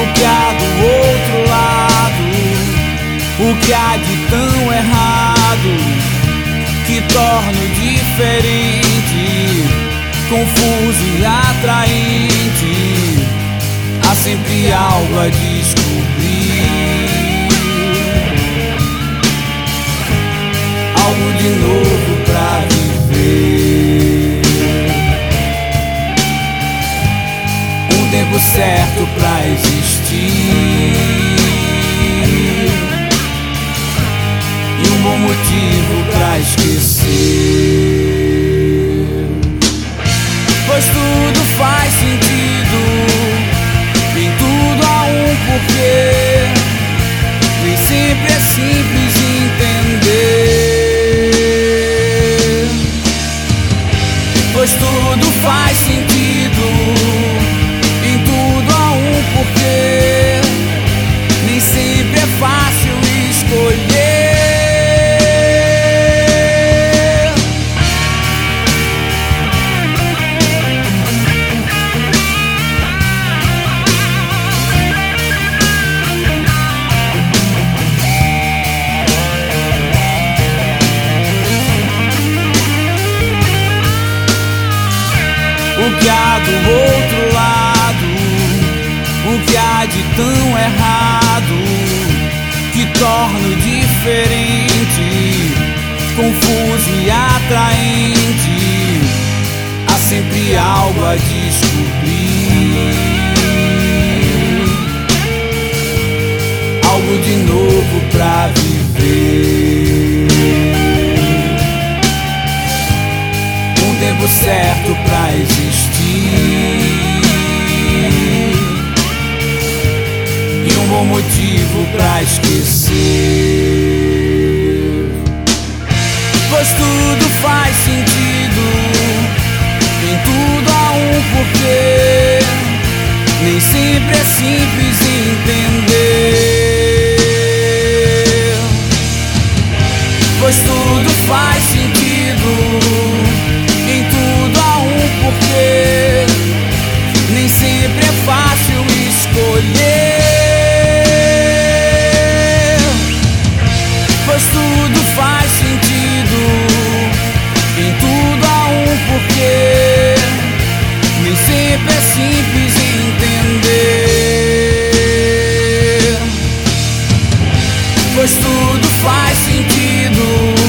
O que há do outro lado? O que há de tão errado que torna diferente confuso e atraente? Há sempre algo a descobrir. Existir. E um bom motivo pra esquecer. Pois tudo faz sentido. Em tudo há um porquê. Nem sempre é simples entender. Pois tudo faz sentido. O que há do outro lado? O que há de tão errado que torna diferente tempo certo pra existir e um bom motivo pra esquecer. Pois tudo faz sentido, em tudo há um porquê. Nem sempre é simples entender. Pois tudo faz sentido, em tudo há um porquê. Nem sempre é fácil escolher. Pois tudo faz sentido. Em tudo há um porquê. Nem sempre é simples entender. Pois tudo faz sentido.